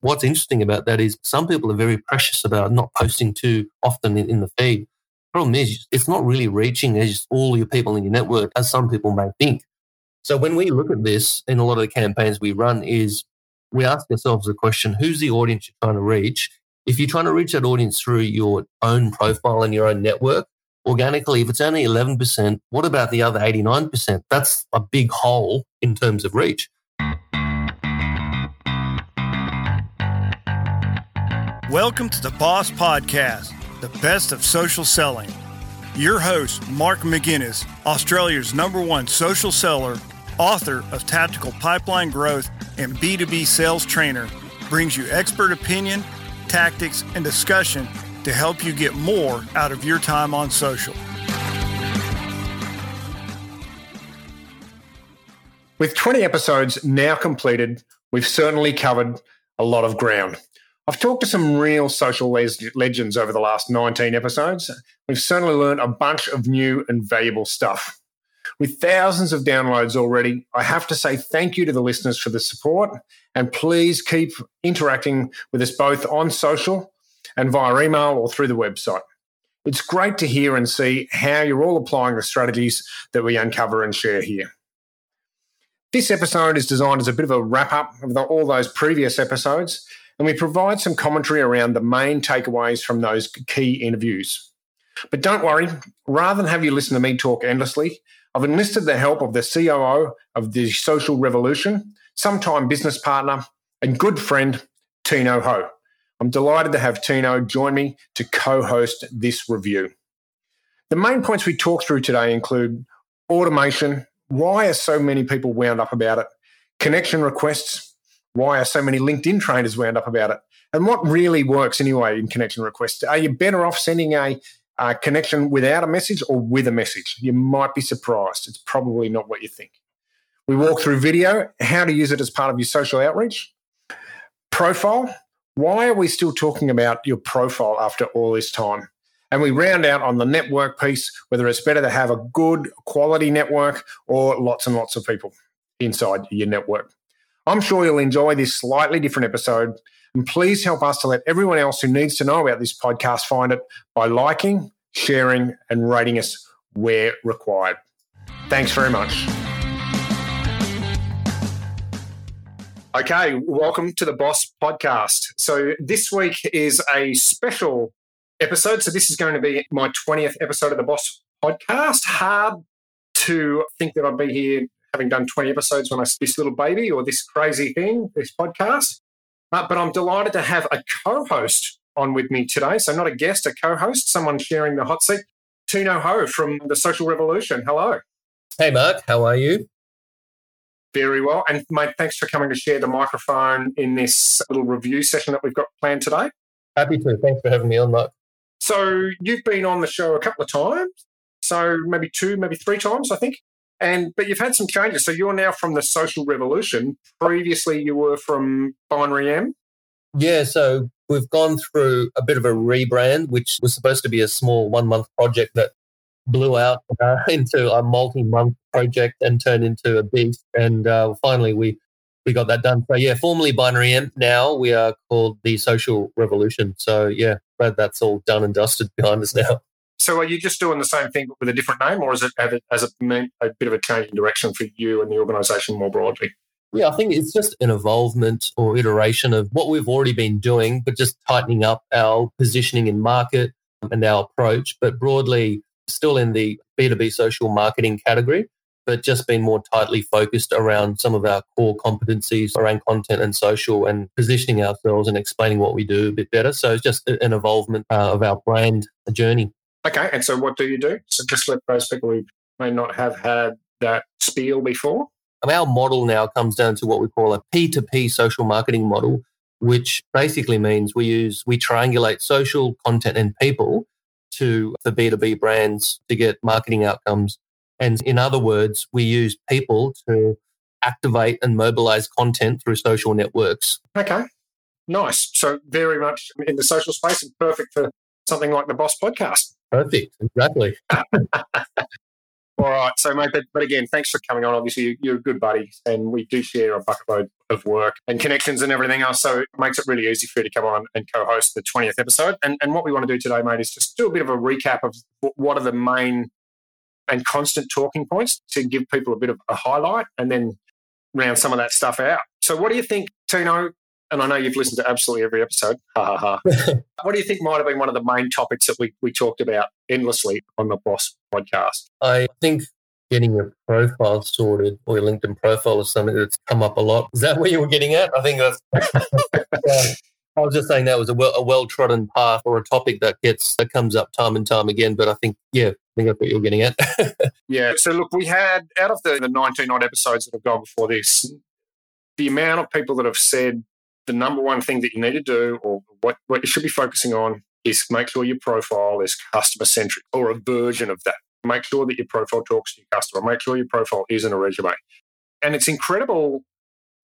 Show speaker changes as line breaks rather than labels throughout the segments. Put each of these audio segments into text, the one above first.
what's interesting about that is some people are very precious about not posting too often in, in the feed. Problem is, it's not really reaching as all your people in your network as some people may think. So when we look at this in a lot of the campaigns we run, is we ask ourselves the question: Who's the audience you're trying to reach? If you're trying to reach that audience through your own profile and your own network, organically, if it's only 11%, what about the other 89%? That's a big hole in terms of reach.
Welcome to the Boss Podcast, the best of social selling. Your host, Mark McGinnis, Australia's number one social seller, author of Tactical Pipeline Growth and B2B Sales Trainer, brings you expert opinion, tactics, and discussion to help you get more out of your time on social.
With 20 episodes now completed, we've certainly covered a lot of ground. I've talked to some real social legends over the last 19 episodes. We've certainly learned a bunch of new and valuable stuff. With thousands of downloads already, I have to say thank you to the listeners for the support and please keep interacting with us both on social and via email or through the website. It's great to hear and see how you're all applying the strategies that we uncover and share here. This episode is designed as a bit of a wrap up of all those previous episodes and we provide some commentary around the main takeaways from those key interviews. But don't worry, rather than have you listen to me talk endlessly, I've enlisted the help of the COO of the Social Revolution, sometime business partner, and good friend, Tino Ho. I'm delighted to have Tino join me to co host this review. The main points we talk through today include automation, why are so many people wound up about it, connection requests, why are so many LinkedIn trainers wound up about it? And what really works anyway in connection requests? Are you better off sending a, a connection without a message or with a message? You might be surprised. It's probably not what you think. We walk through video, how to use it as part of your social outreach. Profile. Why are we still talking about your profile after all this time? And we round out on the network piece, whether it's better to have a good quality network or lots and lots of people inside your network. I'm sure you'll enjoy this slightly different episode. And please help us to let everyone else who needs to know about this podcast find it by liking, sharing, and rating us where required. Thanks very much. Okay, welcome to the Boss Podcast. So, this week is a special episode. So, this is going to be my 20th episode of the Boss Podcast. Hard to think that I'd be here having done 20 episodes when I see this little baby or this crazy thing, this podcast. Uh, but I'm delighted to have a co-host on with me today. So not a guest, a co-host, someone sharing the hot seat. Tino Ho from the Social Revolution. Hello.
Hey, Mark. How are you?
Very well. And mate, thanks for coming to share the microphone in this little review session that we've got planned today.
Happy to. Thanks for having me on, Mark.
So you've been on the show a couple of times. So maybe two, maybe three times, I think. And but you've had some changes. So you're now from the social revolution. Previously, you were from Binary M.
Yeah. So we've gone through a bit of a rebrand, which was supposed to be a small one month project that blew out uh, into a multi month project and turned into a beast. And uh, finally, we we got that done. So yeah, formerly Binary M. Now we are called the Social Revolution. So yeah, glad that's all done and dusted behind us now.
So are you just doing the same thing with a different name, or is it has it meant a bit of a change in direction for you and the organisation more broadly?
Yeah, I think it's just an evolvement or iteration of what we've already been doing, but just tightening up our positioning in market and our approach, but broadly still in the B2B social marketing category, but just being more tightly focused around some of our core competencies around content and social and positioning ourselves and explaining what we do a bit better. So it's just an evolvement uh, of our brand journey.
Okay, and so what do you do? So just let those people who may not have had that spiel before.
Our model now comes down to what we call a P2P social marketing model, which basically means we use we triangulate social content and people to the B2B brands to get marketing outcomes. And in other words, we use people to activate and mobilize content through social networks.
Okay. Nice. So very much in the social space and perfect for something like the Boss podcast.
Perfect. Exactly.
All right. So, mate, but, but again, thanks for coming on. Obviously, you're a good buddy, and we do share a bucketload of work and connections and everything else. So, it makes it really easy for you to come on and co host the 20th episode. And, and what we want to do today, mate, is just do a bit of a recap of what are the main and constant talking points to give people a bit of a highlight and then round some of that stuff out. So, what do you think, Tino? And I know you've listened to absolutely every episode. Ha ha ha. what do you think might have been one of the main topics that we, we talked about endlessly on the Boss podcast?
I think getting your profile sorted or your LinkedIn profile is something that's come up a lot. Is that where you were getting at? I think that's. yeah. I was just saying that was a well, a well trodden path or a topic that gets that comes up time and time again. But I think, yeah, I think that's what you're getting at.
yeah. So look, we had out of the, the 19 odd episodes that have gone before this, the amount of people that have said the number one thing that you need to do or what, what you should be focusing on is make sure your profile is customer centric or a version of that. Make sure that your profile talks to your customer. Make sure your profile isn't a resume. And it's incredible,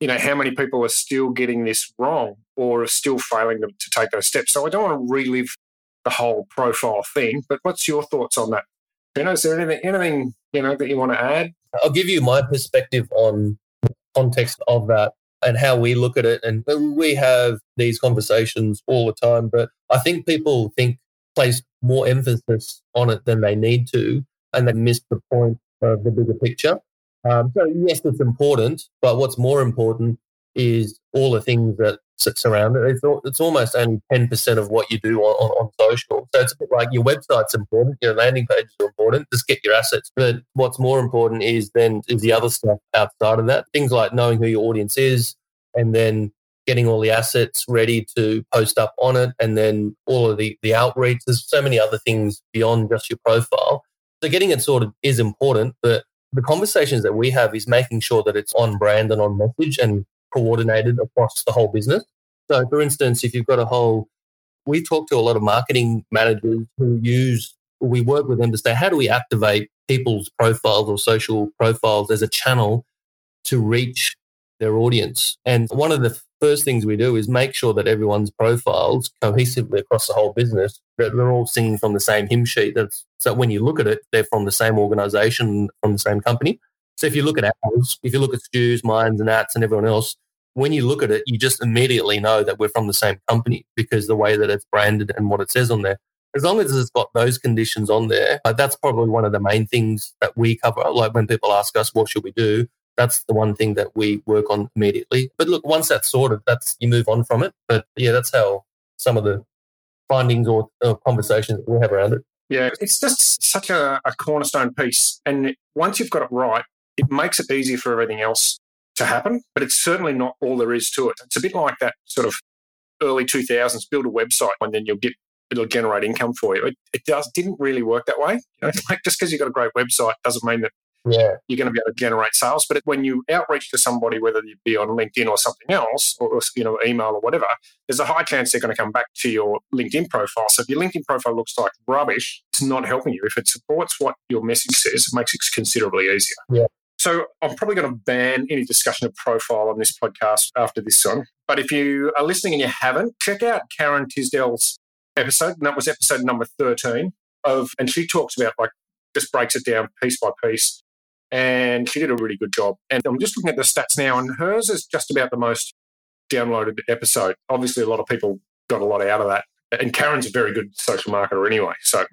you know, how many people are still getting this wrong or are still failing to, to take those steps. So I don't want to relive the whole profile thing, but what's your thoughts on that? You know, is there anything, anything you know that you want to add?
I'll give you my perspective on context of that and how we look at it. And we have these conversations all the time, but I think people think place more emphasis on it than they need to, and they miss the point of the bigger picture. Um, so yes, it's important, but what's more important is all the things that surround it. It's, it's almost only 10% of what you do on, on, on, social. So it's a bit like your website's important, your landing pages are important, just get your assets. But what's more important is then is the other stuff outside of that. Things like knowing who your audience is and then getting all the assets ready to post up on it and then all of the, the outreach. There's so many other things beyond just your profile. So getting it sorted is important, but the conversations that we have is making sure that it's on brand and on message and coordinated across the whole business. So, for instance, if you've got a whole, we talk to a lot of marketing managers who use, we work with them to say, how do we activate people's profiles or social profiles as a channel to reach their audience? And one of the first things we do is make sure that everyone's profiles cohesively across the whole business, that they're all singing from the same hymn sheet. That's, so when you look at it, they're from the same organization, from the same company. So if you look at ours, if you look at Stu's, mines, and Ats, and everyone else, when you look at it, you just immediately know that we're from the same company because the way that it's branded and what it says on there. As long as it's got those conditions on there, that's probably one of the main things that we cover. Like when people ask us, what should we do? That's the one thing that we work on immediately. But look, once that's sorted, that's you move on from it. But yeah, that's how some of the findings or, or conversations we have around it.
Yeah, it's just such a, a cornerstone piece. And once you've got it right, it makes it easier for everything else to happen, but it's certainly not all there is to it. It's a bit like that sort of early 2000s build a website and then you'll get it'll generate income for you. It, it does didn't really work that way. You know, like just because you've got a great website doesn't mean that yeah. you're going to be able to generate sales. But when you outreach to somebody, whether you be on LinkedIn or something else, or you know, email or whatever, there's a high chance they're going to come back to your LinkedIn profile. So if your LinkedIn profile looks like rubbish, it's not helping you. If it supports what your message says, it makes it considerably easier.
Yeah.
So I'm probably going to ban any discussion of profile on this podcast after this one. But if you are listening and you haven't, check out Karen Tisdell's episode, and that was episode number 13 of, and she talks about like just breaks it down piece by piece. And she did a really good job. And I'm just looking at the stats now, and hers is just about the most downloaded episode. Obviously, a lot of people got a lot out of that. And Karen's a very good social marketer anyway. So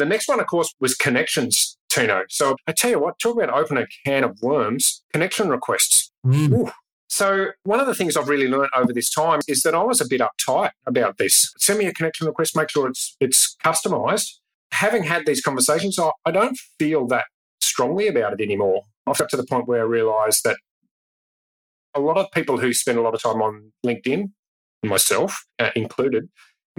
the next one, of course, was connections Tino. So I tell you what, talk about open a can of worms, connection requests.
Mm.
So one of the things I've really learned over this time is that I was a bit uptight about this. Send me a connection request, make sure it's it's customized. Having had these conversations, I, I don't feel that strongly about it anymore. I've got to the point where I realised that a lot of people who spend a lot of time on LinkedIn, myself uh, included,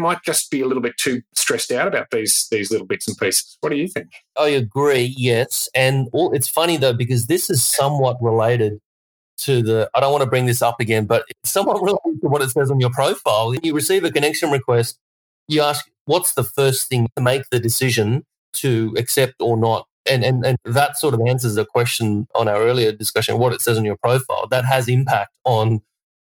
might just be a little bit too stressed out about these these little bits and pieces. What do you think?
I agree. Yes, and all, it's funny though because this is somewhat related to the. I don't want to bring this up again, but somewhat related to what it says on your profile. You receive a connection request. You ask, "What's the first thing to make the decision to accept or not?" And, and, and that sort of answers the question on our earlier discussion, what it says on your profile. That has impact on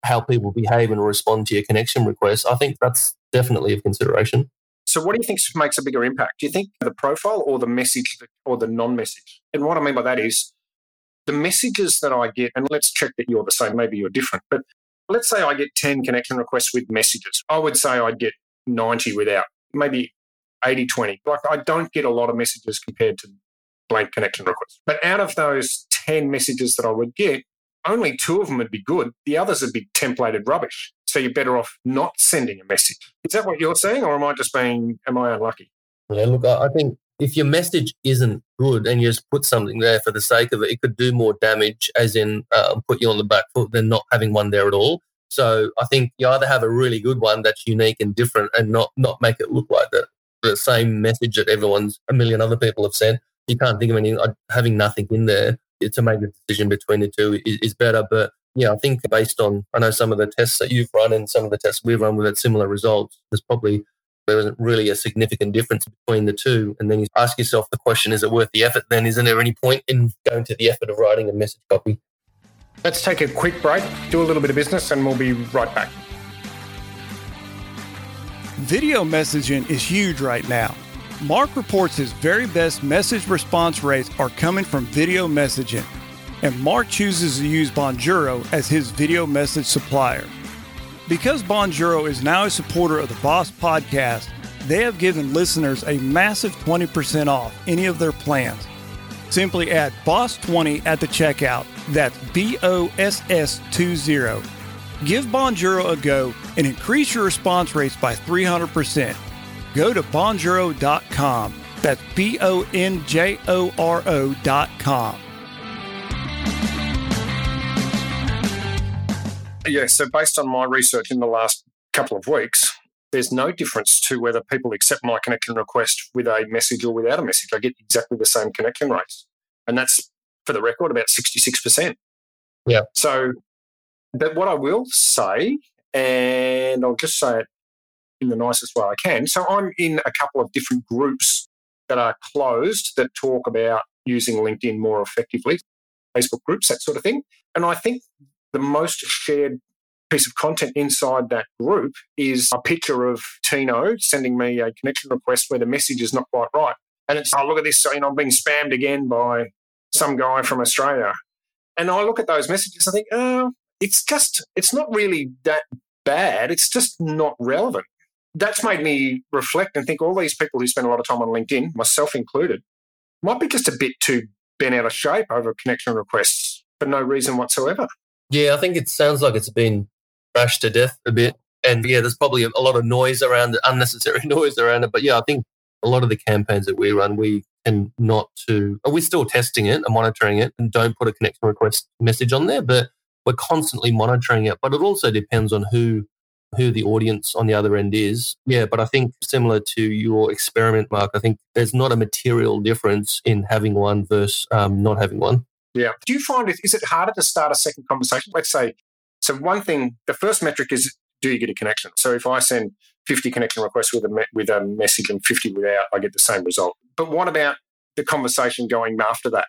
how people behave and respond to your connection requests. I think that's definitely of consideration.
So, what do you think makes a bigger impact? Do you think the profile or the message or the non message? And what I mean by that is the messages that I get, and let's check that you're the same, maybe you're different, but let's say I get 10 connection requests with messages. I would say I'd get 90 without, maybe 80 20. Like I don't get a lot of messages compared to blank connection requests. But out of those 10 messages that I would get, only two of them would be good. The others would be templated rubbish. So you're better off not sending a message. Is that what you're saying, or am I just being, am I unlucky?
Yeah, look, I think if your message isn't good and you just put something there for the sake of it, it could do more damage, as in uh, put you on the back foot, than not having one there at all. So I think you either have a really good one that's unique and different, and not not make it look like the the same message that everyone's a million other people have sent. You can't think of anything. Having nothing in there to make a decision between the two is, is better. But yeah, I think based on I know some of the tests that you've run and some of the tests we've run, we've had similar results. There's probably there isn't really a significant difference between the two. And then you ask yourself the question: Is it worth the effort? Then isn't there any point in going to the effort of writing a message copy?
Let's take a quick break, do a little bit of business, and we'll be right back.
Video messaging is huge right now. Mark reports his very best message response rates are coming from video messaging, and Mark chooses to use Bonjoro as his video message supplier. Because Bonjoro is now a supporter of the Boss podcast, they have given listeners a massive 20% off any of their plans. Simply add BOSS20 at the checkout. That's B O S S 20. Give Bonjoro a go and increase your response rates by 300% go to bonjoro.com. That's B O N J O R O.com.
Yeah, so based on my research in the last couple of weeks, there's no difference to whether people accept my connection request with a message or without a message. I get exactly the same connection rates. And that's, for the record, about 66%.
Yeah.
So, but what I will say, and I'll just say it in the nicest way I can. So I'm in a couple of different groups that are closed that talk about using LinkedIn more effectively, Facebook groups, that sort of thing. And I think the most shared piece of content inside that group is a picture of Tino sending me a connection request where the message is not quite right. And it's, oh, look at this, you know, I'm being spammed again by some guy from Australia. And I look at those messages, I think, oh, it's just, it's not really that bad. It's just not relevant that's made me reflect and think all these people who spend a lot of time on LinkedIn, myself included, might be just a bit too bent out of shape over connection requests for no reason whatsoever.
Yeah, I think it sounds like it's been bashed to death a bit. And yeah, there's probably a, lot of noise around it, unnecessary noise around it. But yeah, I think a lot of the campaigns that we run, we tend not to, we're still testing it and monitoring it and don't put a connection request message on there, but we're constantly monitoring it. But it also depends on who who the audience on the other end is. Yeah, but I think similar to your experiment, Mark, I think there's not a material difference in having one versus um, not having one.
Yeah. Do you find it, is it harder to start a second conversation? Let's say, so one thing, the first metric is do you get a connection? So if I send 50 connection requests with a, me- with a message and 50 without, I get the same result. But what about the conversation going after that?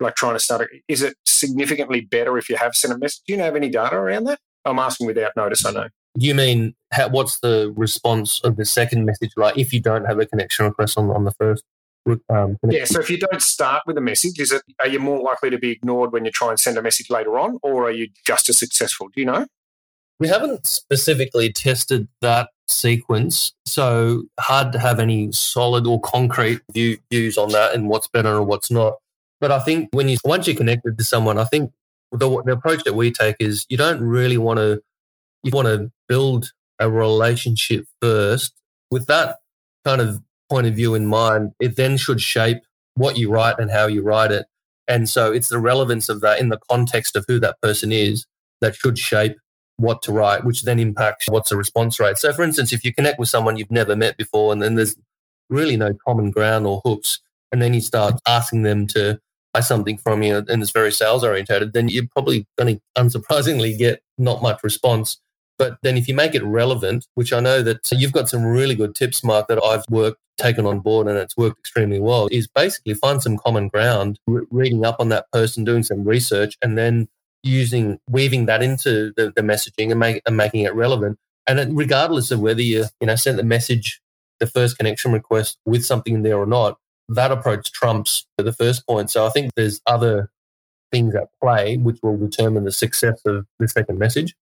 Like trying to start it, is it significantly better if you have sent a message? Do you have any data around that? I'm asking without notice, I know.
You mean how, what's the response of the second message like if you don't have a connection request on, on the first?
Um, yeah, so if you don't start with a message, is it are you more likely to be ignored when you try and send a message later on, or are you just as successful? Do you know?
We haven't specifically tested that sequence, so hard to have any solid or concrete view, views on that and what's better or what's not. But I think when you once you're connected to someone, I think the, the approach that we take is you don't really want to you want to build a relationship first with that kind of point of view in mind. It then should shape what you write and how you write it. And so it's the relevance of that in the context of who that person is that should shape what to write, which then impacts what's the response rate. So, for instance, if you connect with someone you've never met before and then there's really no common ground or hooks, and then you start asking them to buy something from you and it's very sales orientated, then you're probably going to unsurprisingly get not much response. But then if you make it relevant, which I know that you've got some really good tips, Mark, that I've worked, taken on board and it's worked extremely well, is basically find some common ground, re- reading up on that person, doing some research, and then using, weaving that into the, the messaging and, make, and making it relevant. And it, regardless of whether you, you know, sent the message the first connection request with something in there or not, that approach trumps the first point. So I think there's other things at play which will determine the success of the second message.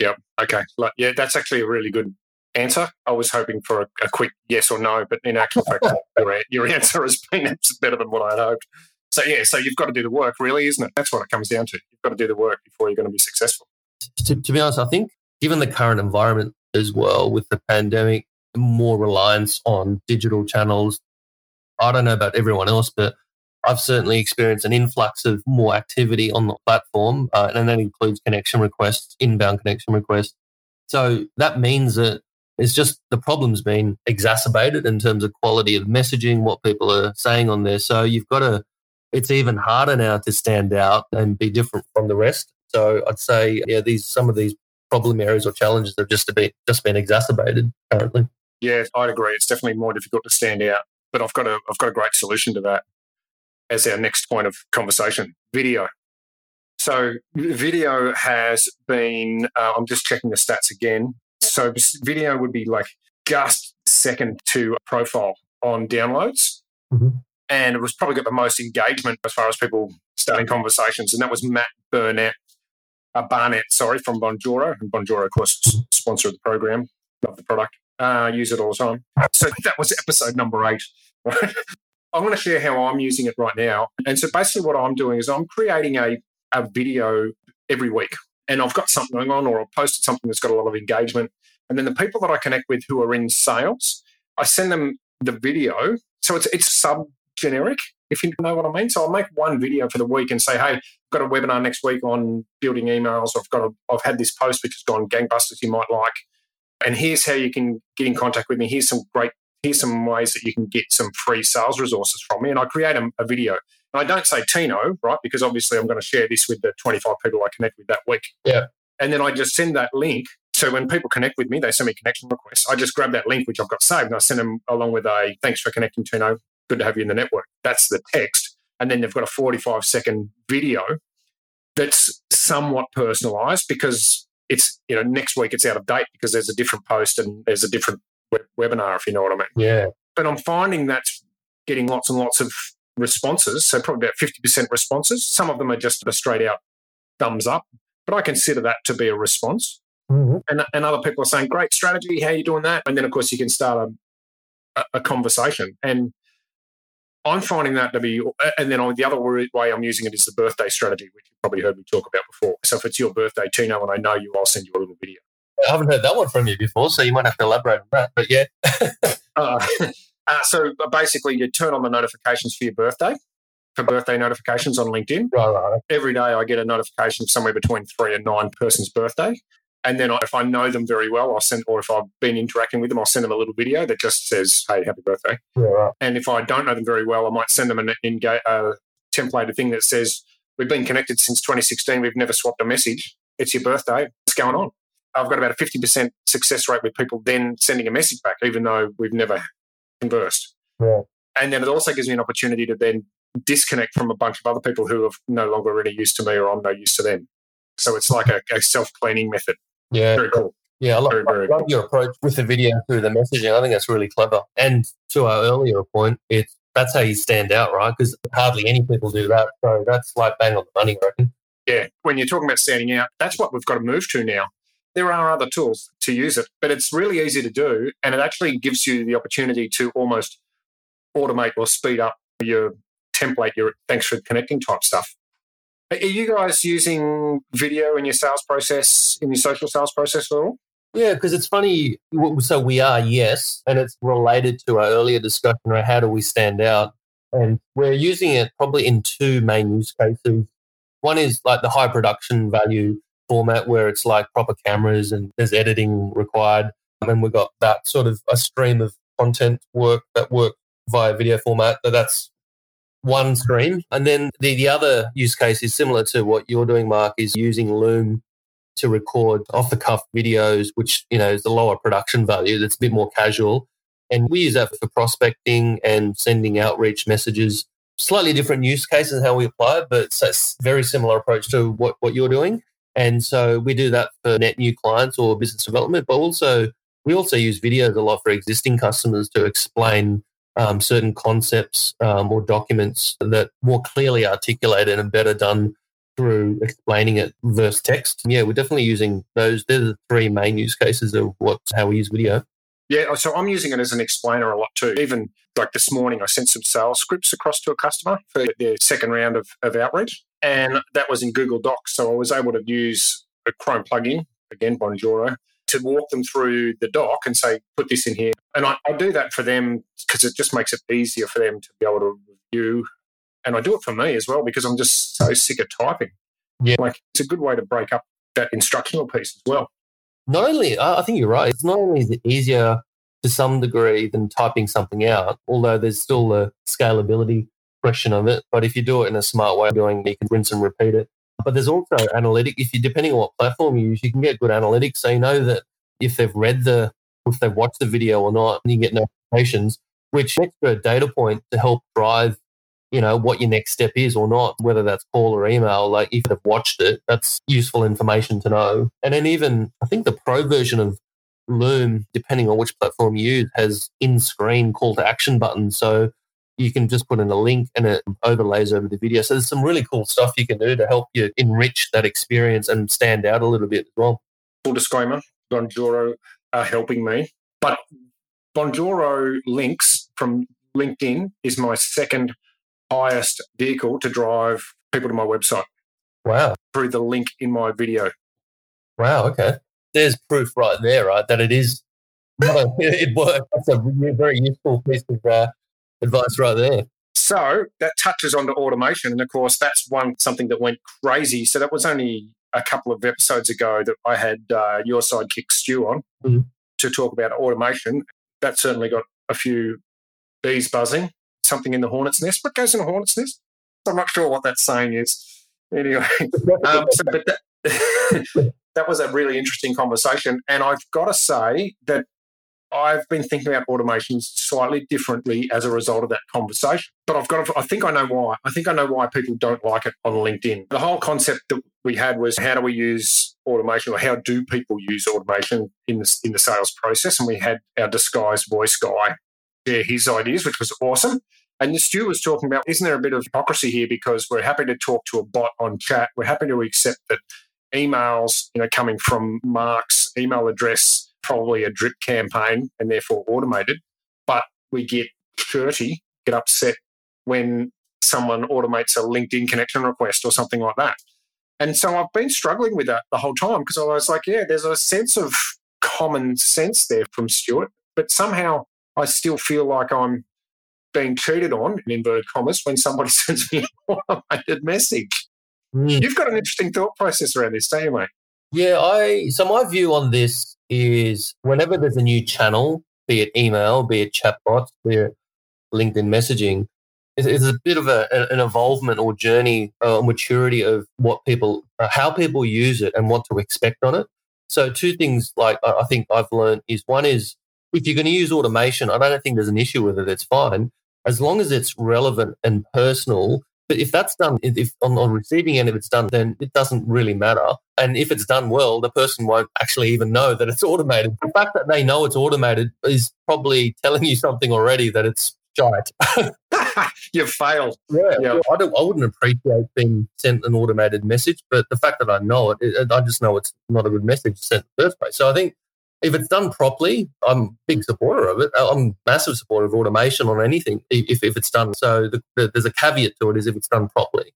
Yep. Okay. Yeah, that's actually a really good answer. I was hoping for a, a quick yes or no, but in actual fact, your, your answer has been better than what I'd hoped. So yeah, so you've got to do the work, really, isn't it? That's what it comes down to. You've got to do the work before you're going to be successful.
To, to be honest, I think given the current environment as well with the pandemic, more reliance on digital channels. I don't know about everyone else, but I've certainly experienced an influx of more activity on the platform, uh, and that includes connection requests, inbound connection requests. So that means that it's just the problem's been exacerbated in terms of quality of messaging, what people are saying on there. So you've got to, it's even harder now to stand out and be different from the rest. So I'd say, yeah, these some of these problem areas or challenges have just been just been exacerbated currently.
Yeah, I'd agree. It's definitely more difficult to stand out. But I've got a I've got a great solution to that as our next point of conversation. Video. So video has been. Uh, I'm just checking the stats again. So video would be like just second to profile on downloads. Mm-hmm. And it was probably got the most engagement as far as people starting conversations. And that was Matt Burnett, uh, Barnett, sorry, from Bonjoro. And Bonjoro, of course, sponsor of the program. Love the product. Uh, use it all the time. So that was episode number eight. I'm going to share how I'm using it right now. And so basically, what I'm doing is I'm creating a, a video every week. And I've got something going on, or I've posted something that's got a lot of engagement. And then the people that I connect with who are in sales, I send them the video. So it's it's sub generic, if you know what I mean. So I'll make one video for the week and say, hey, I've got a webinar next week on building emails. I've got a, I've had this post which has gone gangbusters you might like. And here's how you can get in contact with me. Here's some great here's some ways that you can get some free sales resources from me. And I create a, a video. And I don't say Tino, right? Because obviously I'm going to share this with the 25 people I connect with that week.
Yeah.
And then I just send that link. So when people connect with me, they send me connection requests. I just grab that link, which I've got saved, and I send them along with a thanks for connecting, Tino. Good to have you in the network. That's the text. And then they've got a 45 second video that's somewhat personalized because it's, you know, next week it's out of date because there's a different post and there's a different webinar, if you know what I mean.
Yeah.
But I'm finding that's getting lots and lots of responses. So probably about 50% responses. Some of them are just a straight out thumbs up, but I consider that to be a response. Mm-hmm. And, and other people are saying, great strategy. How are you doing that? And then, of course, you can start a, a conversation. And I'm finding that to be, and then the other way I'm using it is the birthday strategy, which you've probably heard me talk about before. So if it's your birthday, Tino, and I know you, I'll send you a little video.
I haven't heard that one from you before, so you might have to elaborate on that. But yeah.
uh, uh, so basically, you turn on the notifications for your birthday, for birthday notifications on LinkedIn.
Right, right.
Every day, I get a notification somewhere between three and nine person's birthday. And then if I know them very well, I'll send, or if I've been interacting with them, I'll send them a little video that just says, "Hey, happy birthday."
Yeah, right.
And if I don't know them very well, I might send them an engage, uh, templated thing that says, "We've been connected since 2016. We've never swapped a message. It's your birthday. What's going on?" I've got about a 50% success rate with people then sending a message back, even though we've never conversed.
Yeah.
And then it also gives me an opportunity to then disconnect from a bunch of other people who have no longer really use to me or I'm no use to them. So it's like a, a self cleaning method.
Yeah.
Very cool.
Yeah, I love, very, very I love cool. your approach with the video through the messaging. I think that's really clever. And to our earlier point, it's that's how you stand out, right? Because hardly any people do that. So that's like bang on the money, I reckon.
Yeah. When you're talking about standing out, that's what we've got to move to now. There are other tools to use it, but it's really easy to do. And it actually gives you the opportunity to almost automate or speed up your template, your thanks for connecting type stuff. Are you guys using video in your sales process, in your social sales process at all?
Yeah, because it's funny. So we are, yes, and it's related to our earlier discussion around how do we stand out. And we're using it probably in two main use cases. One is like the high production value format where it's like proper cameras and there's editing required. And we've got that sort of a stream of content work that work via video format. But that's one stream. And then the, the other use case is similar to what you're doing, Mark, is using Loom to record off the cuff videos, which, you know, is the lower production value. That's a bit more casual. And we use that for prospecting and sending outreach messages. Slightly different use cases how we apply it, but it's a very similar approach to what, what you're doing. And so we do that for net new clients or business development, but also We also use videos a lot for existing customers to explain um, certain concepts um, or documents that more clearly articulated and are better done through explaining it versus text. Yeah, we're definitely using those. They're the three main use cases of what how we use video.
Yeah, so I'm using it as an explainer a lot too. Even like this morning, I sent some sales scripts across to a customer for their second round of, of outreach, and that was in Google Docs. So I was able to use a Chrome plugin, again, Bonjoro, to walk them through the doc and say, put this in here. And I, I do that for them because it just makes it easier for them to be able to review. And I do it for me as well because I'm just so sick of typing.
Yeah.
Like it's a good way to break up that instructional piece as well.
Not only, I think you're right, it's not only is it easier to some degree than typing something out, although there's still a scalability question of it. But if you do it in a smart way, doing you can rinse and repeat it. But there's also analytic. If you depending on what platform you use, you can get good analytics. So you know that if they've read the, if they've watched the video or not, and you get notifications, which extra data point to help drive, you know, what your next step is or not, whether that's call or email. Like if they've watched it, that's useful information to know. And then even I think the pro version of Loom, depending on which platform you use, has in-screen call to action buttons. So you can just put in a link and it overlays over the video. So there's some really cool stuff you can do to help you enrich that experience and stand out a little bit as well.
Full disclaimer, Bonjoro are helping me, but Bonjoro links from LinkedIn is my second highest vehicle to drive people to my website.
Wow.
Through the link in my video.
Wow. Okay. There's proof right there, right? That it is, it works. That's a very useful piece of uh, advice right there.
So that touches onto automation. And of course, that's one something that went crazy. So that was only a couple of episodes ago that I had uh, your sidekick Stu on mm-hmm. to talk about automation. That certainly got a few bees buzzing, something in the hornet's nest. What goes in a hornet's nest? I'm not sure what that saying is. Anyway, um, so, but that, that was a really interesting conversation. And I've got to say that I've been thinking about automation slightly differently as a result of that conversation. But I've got to, I think I know why. I think I know why people don't like it on LinkedIn. The whole concept that we had was how do we use automation or how do people use automation in the, in the sales process? And we had our disguised voice guy share his ideas, which was awesome. And the Stu was talking about, isn't there a bit of hypocrisy here? Because we're happy to talk to a bot on chat. We're happy to accept that emails, you know, coming from Mark's email address probably a drip campaign and therefore automated. But we get shirty, get upset when someone automates a LinkedIn connection request or something like that. And so I've been struggling with that the whole time because I was like, yeah, there's a sense of common sense there from Stuart, but somehow I still feel like I'm being cheated on, in inverted commas, when somebody sends me an automated message. Mm. You've got an interesting thought process around this, don't you, mate?
Yeah, I so my view on this is whenever there's a new channel, be it email, be it chatbots, be it LinkedIn messaging, it's, it's a bit of a, an evolvement or journey or uh, maturity of what people, uh, how people use it and what to expect on it. So two things like I think I've learned is one is if you're going to use automation, I don't think there's an issue with it. It's fine as long as it's relevant and personal but if that's done, if on the receiving end, if it's done, then it doesn't really matter. And if it's done well, the person won't actually even know that it's automated. The fact that they know it's automated is probably telling you something already that it's shite.
You've failed.
Yeah, yeah. I, I wouldn't appreciate being sent an automated message, but the fact that I know it, it I just know it's not a good message sent in the first place. So I think if it's done properly, I'm a big supporter of it. I'm massive supporter of automation on anything if, if it's done. So the, the, there's a caveat to it is if it's done properly.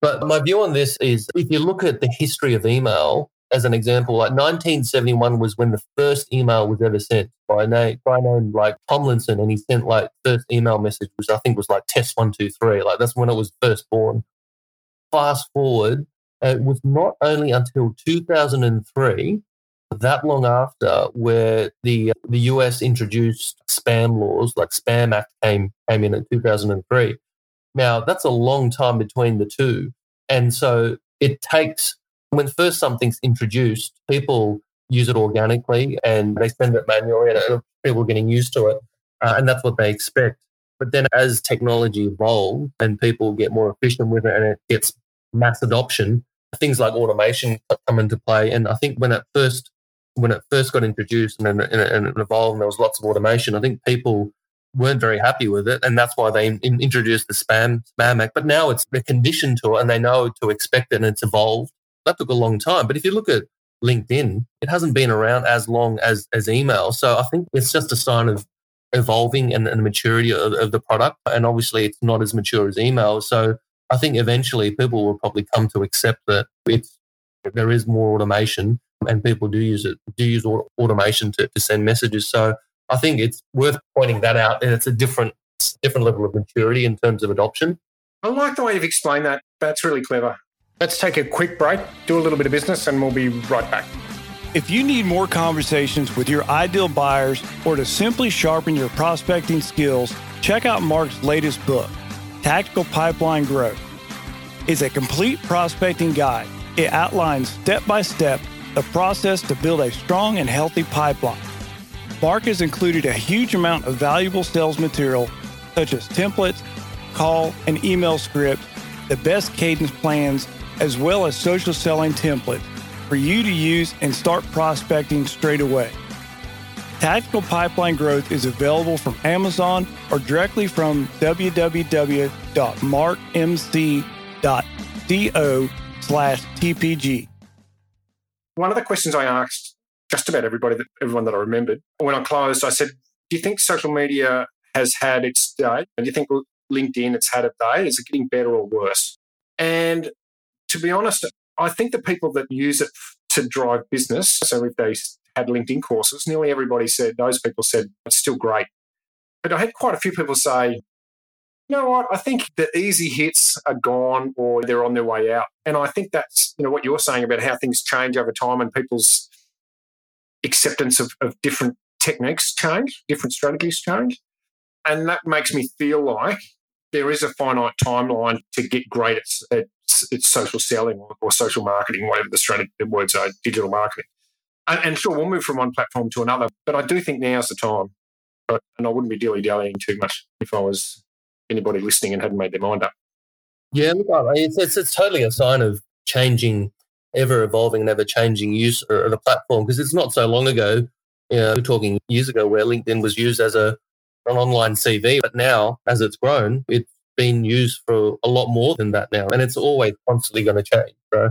But my view on this is if you look at the history of email, as an example, like 1971 was when the first email was ever sent by a name, by a name like Tomlinson, and he sent like first email message, which I think was like test one two three. Like that's when it was first born. Fast forward, it was not only until 2003 that long after where the the US introduced spam laws, like Spam Act came came in in 2003. Now that's a long time between the two, and so it takes when first something's introduced, people use it organically and they spend it manually, and people are getting used to it, uh, and that's what they expect. But then as technology evolves and people get more efficient with it, and it gets mass adoption, things like automation come into play. And I think when it first when it first got introduced and, and, and evolved and there was lots of automation, I think people weren't very happy with it. And that's why they in, introduced the spam, spam act. But now it's conditioned to it and they know to expect it and it's evolved. That took a long time. But if you look at LinkedIn, it hasn't been around as long as, as email. So I think it's just a sign of evolving and, and maturity of, of the product. And obviously it's not as mature as email. So I think eventually people will probably come to accept that it's, there is more automation and people do use it, do use automation to, to send messages. So I think it's worth pointing that out. And it's a different, different level of maturity in terms of adoption.
I like the way you've explained that. That's really clever. Let's take a quick break, do a little bit of business, and we'll be right back.
If you need more conversations with your ideal buyers or to simply sharpen your prospecting skills, check out Mark's latest book, Tactical Pipeline Growth. It's a complete prospecting guide. It outlines step by step the process to build a strong and healthy pipeline. Mark has included a huge amount of valuable sales material, such as templates, call and email scripts, the best cadence plans, as well as social selling templates for you to use and start prospecting straight away. Tactical Pipeline Growth is available from Amazon or directly from www.markmc.co slash TPG.
One of the questions I asked just about everybody, that, everyone that I remembered, when I closed, I said, do you think social media has had its day? And do you think LinkedIn it's had a day? Is it getting better or worse? And to be honest, I think the people that use it to drive business, so if they had LinkedIn courses, nearly everybody said, those people said, it's still great. But I had quite a few people say, you know what, I think the easy hits are gone or they're on their way out. And I think that's, you know, what you're saying about how things change over time and people's acceptance of, of different techniques change, different strategies change. And that makes me feel like there is a finite timeline to get great at, at it's social selling or, or, social marketing, whatever the strategy the words are, digital marketing. And, and, sure, we'll move from one platform to another, but I do think now's the time. But, and I wouldn't be dilly dallying too much if I was anybody listening and hadn't made their mind up.
Yeah, look, it's, it's, it's totally a sign of changing, ever evolving and ever changing use uh, of the platform because it's not so long ago. You know, we're talking years ago where LinkedIn was used as a an online CV, but now as it's grown, it's been used for a lot more than that now, and it's always constantly going to change. Right?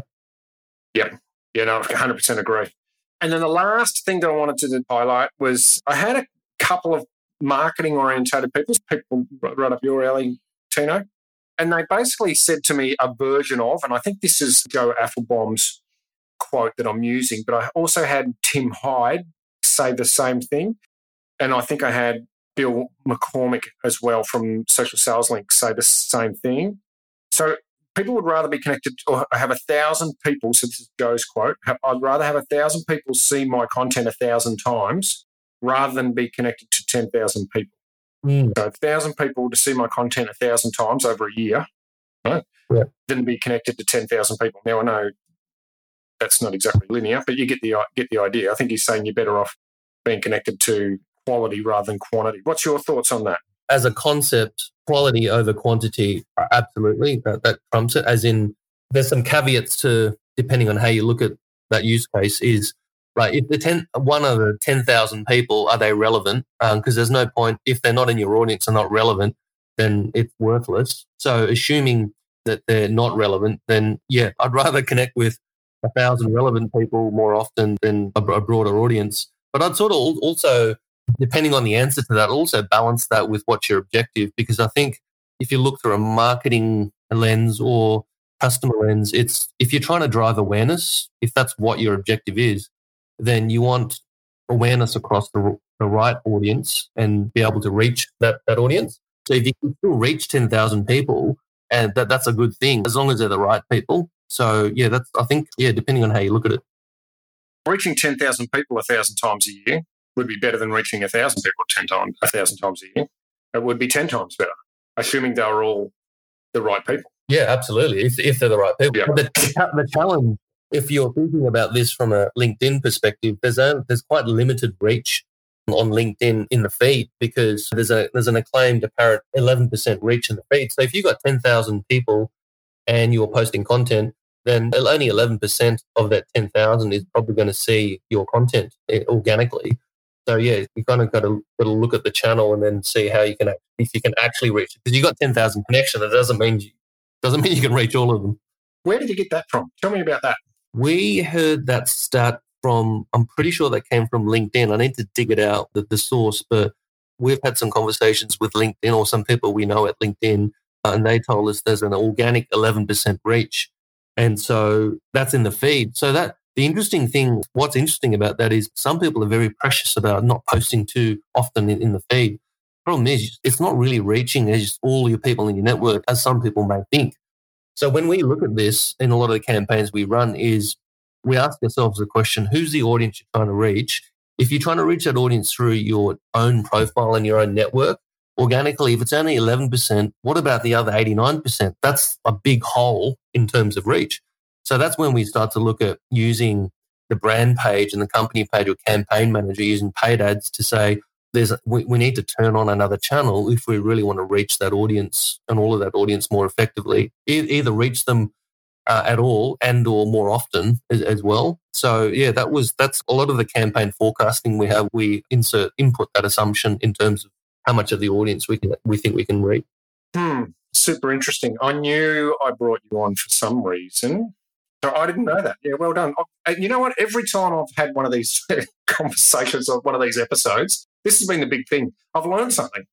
Yeah, yeah, no, 100% agree. And then the last thing that I wanted to highlight was I had a couple of marketing orientated people, people right up your alley, Tino, and they basically said to me a version of, and I think this is Joe Apfelbaum's quote that I'm using, but I also had Tim Hyde say the same thing. And I think I had Bill McCormick as well from Social Sales Link say the same thing. So people would rather be connected or have a thousand people. So this is Joe's quote. I'd rather have a thousand people see my content a thousand times rather than be connected 10,000 people. Mm. So a thousand people to see my content a thousand times over a year, right? Yeah. Than be connected to 10,000 people. Now I know that's not exactly linear, but you get the, get the idea. I think he's saying you're better off being connected to quality rather than quantity. What's your thoughts on that?
As a concept, quality over quantity, absolutely, that, that trumps it. As in, there's some caveats to depending on how you look at that use case. Is right if the ten one of the ten thousand people are they relevant? Because um, there's no point if they're not in your audience and not relevant, then it's worthless. So assuming that they're not relevant, then yeah, I'd rather connect with a thousand relevant people more often than a, a broader audience. But I'd sort of also depending on the answer to that, also balance that with what's your objective. Because I think if you look through a marketing lens or customer lens, it's if you're trying to drive awareness, if that's what your objective is, then you want awareness across the, the right audience and be able to reach that, that audience. So if you can still reach 10,000 people, and that, that's a good thing as long as they're the right people. So yeah, that's, I think, yeah, depending on how you look at it.
Reaching 10,000 people a thousand times a year would be better than reaching a thousand people ten times a thousand times a year. It would be ten times better, assuming they were all the right people.
Yeah, absolutely. If, if they're the right people. Yeah. The, the challenge, if you're thinking about this from a LinkedIn perspective, there's a, there's quite limited reach on LinkedIn in the feed because there's a there's an acclaimed apparent 11% reach in the feed. So if you've got 10,000 people and you're posting content, then only 11% of that 10,000 is probably going to see your content eh, organically. So yeah, you kind of got to, got to look at the channel and then see how you can if you can actually reach it. Because you've got ten thousand connections, it doesn't mean you doesn't mean you can reach all of them.
Where did you get that from? Tell me about that.
We heard that stat from. I'm pretty sure that came from LinkedIn. I need to dig it out the, the source, but we've had some conversations with LinkedIn or some people we know at LinkedIn, uh, and they told us there's an organic 11% reach. And so that's in the feed. So that the interesting thing, what's interesting about that is some people are very precious about not posting too often in, in the feed. Problem is, it's not really reaching as all your people in your network as some people may think. So when we look at this in a lot of the campaigns we run, is we ask ourselves the question: Who's the audience you're trying to reach? If you're trying to reach that audience through your own profile and your own network, organically, if it's only 11%, what about the other 89%? That's a big hole in terms of reach. So that's when we start to look at using the brand page and the company page or campaign manager using paid ads to say, there's we, we need to turn on another channel if we really want to reach that audience and all of that audience more effectively. E- either reach them uh, at all and or more often as, as, well. So yeah, that was that's a lot of the campaign forecasting we have. We insert input that assumption in terms of how much of the audience we can we think we can reach.
Hmm, super interesting. I knew I brought you on for some reason. So I didn't know that. Yeah, well done. And you know what? Every time I've had one of these conversations or one of these episodes, this has been the big thing. I've learned something.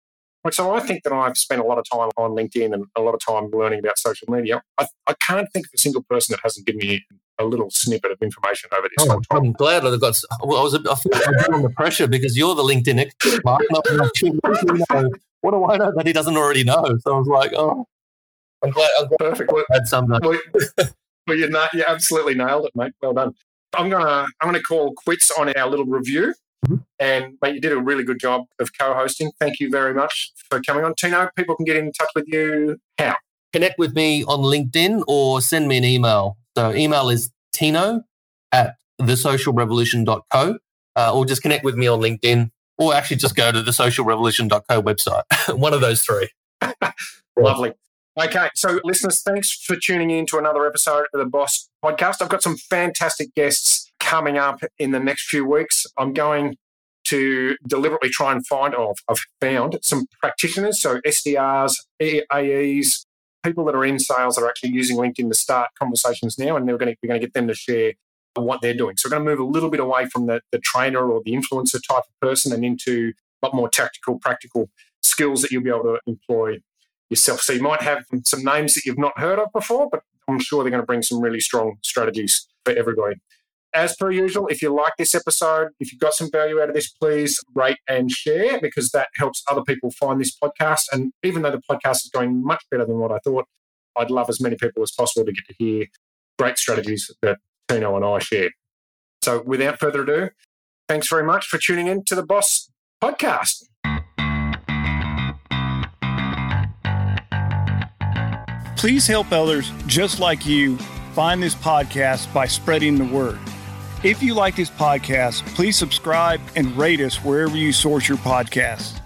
Like, so I think that I've spent a lot of time on LinkedIn and a lot of time learning about social media. I, I can't think of a single person that hasn't given me a little snippet of information over this oh,
I'm glad I've got. Well, I was, I feel like under pressure because you're the LinkedIn expert, Mark. what do I know that he doesn't already know? So I was like, oh, I'm glad. I'm glad
Perfect. Well,
had some. Uh, well,
well, you, na- you absolutely nailed it, mate. Well done. I'm gonna I'm gonna call quits on our little review. Mm-hmm. And mate, you did a really good job of co-hosting. Thank you very much for coming on, Tino. People can get in touch with you. How?
Connect with me on LinkedIn or send me an email. So email is Tino at thesocialrevolution.co, uh, or just connect with me on LinkedIn, or actually just go to the socialrevolution.co website. One of those three.
Lovely. Okay, so listeners, thanks for tuning in to another episode of the Boss Podcast. I've got some fantastic guests coming up in the next few weeks. I'm going to deliberately try and find, or I've found some practitioners, so SDRs, AEs, people that are in sales that are actually using LinkedIn to start conversations now, and they're going to, we're going to get them to share what they're doing. So we're going to move a little bit away from the, the trainer or the influencer type of person and into a lot more tactical, practical skills that you'll be able to employ yourself. So you might have some names that you've not heard of before, but I'm sure they're going to bring some really strong strategies for everybody. As per usual, if you like this episode, if you got some value out of this, please rate and share because that helps other people find this podcast. And even though the podcast is going much better than what I thought, I'd love as many people as possible to get to hear great strategies that Tino and I share. So without further ado, thanks very much for tuning in to the Boss Podcast.
Please help others just like you find this podcast by spreading the word. If you like this podcast, please subscribe and rate us wherever you source your podcasts.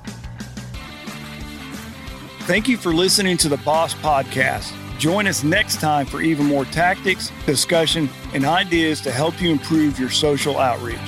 Thank you for listening to the Boss Podcast. Join us next time for even more tactics, discussion, and ideas to help you improve your social outreach.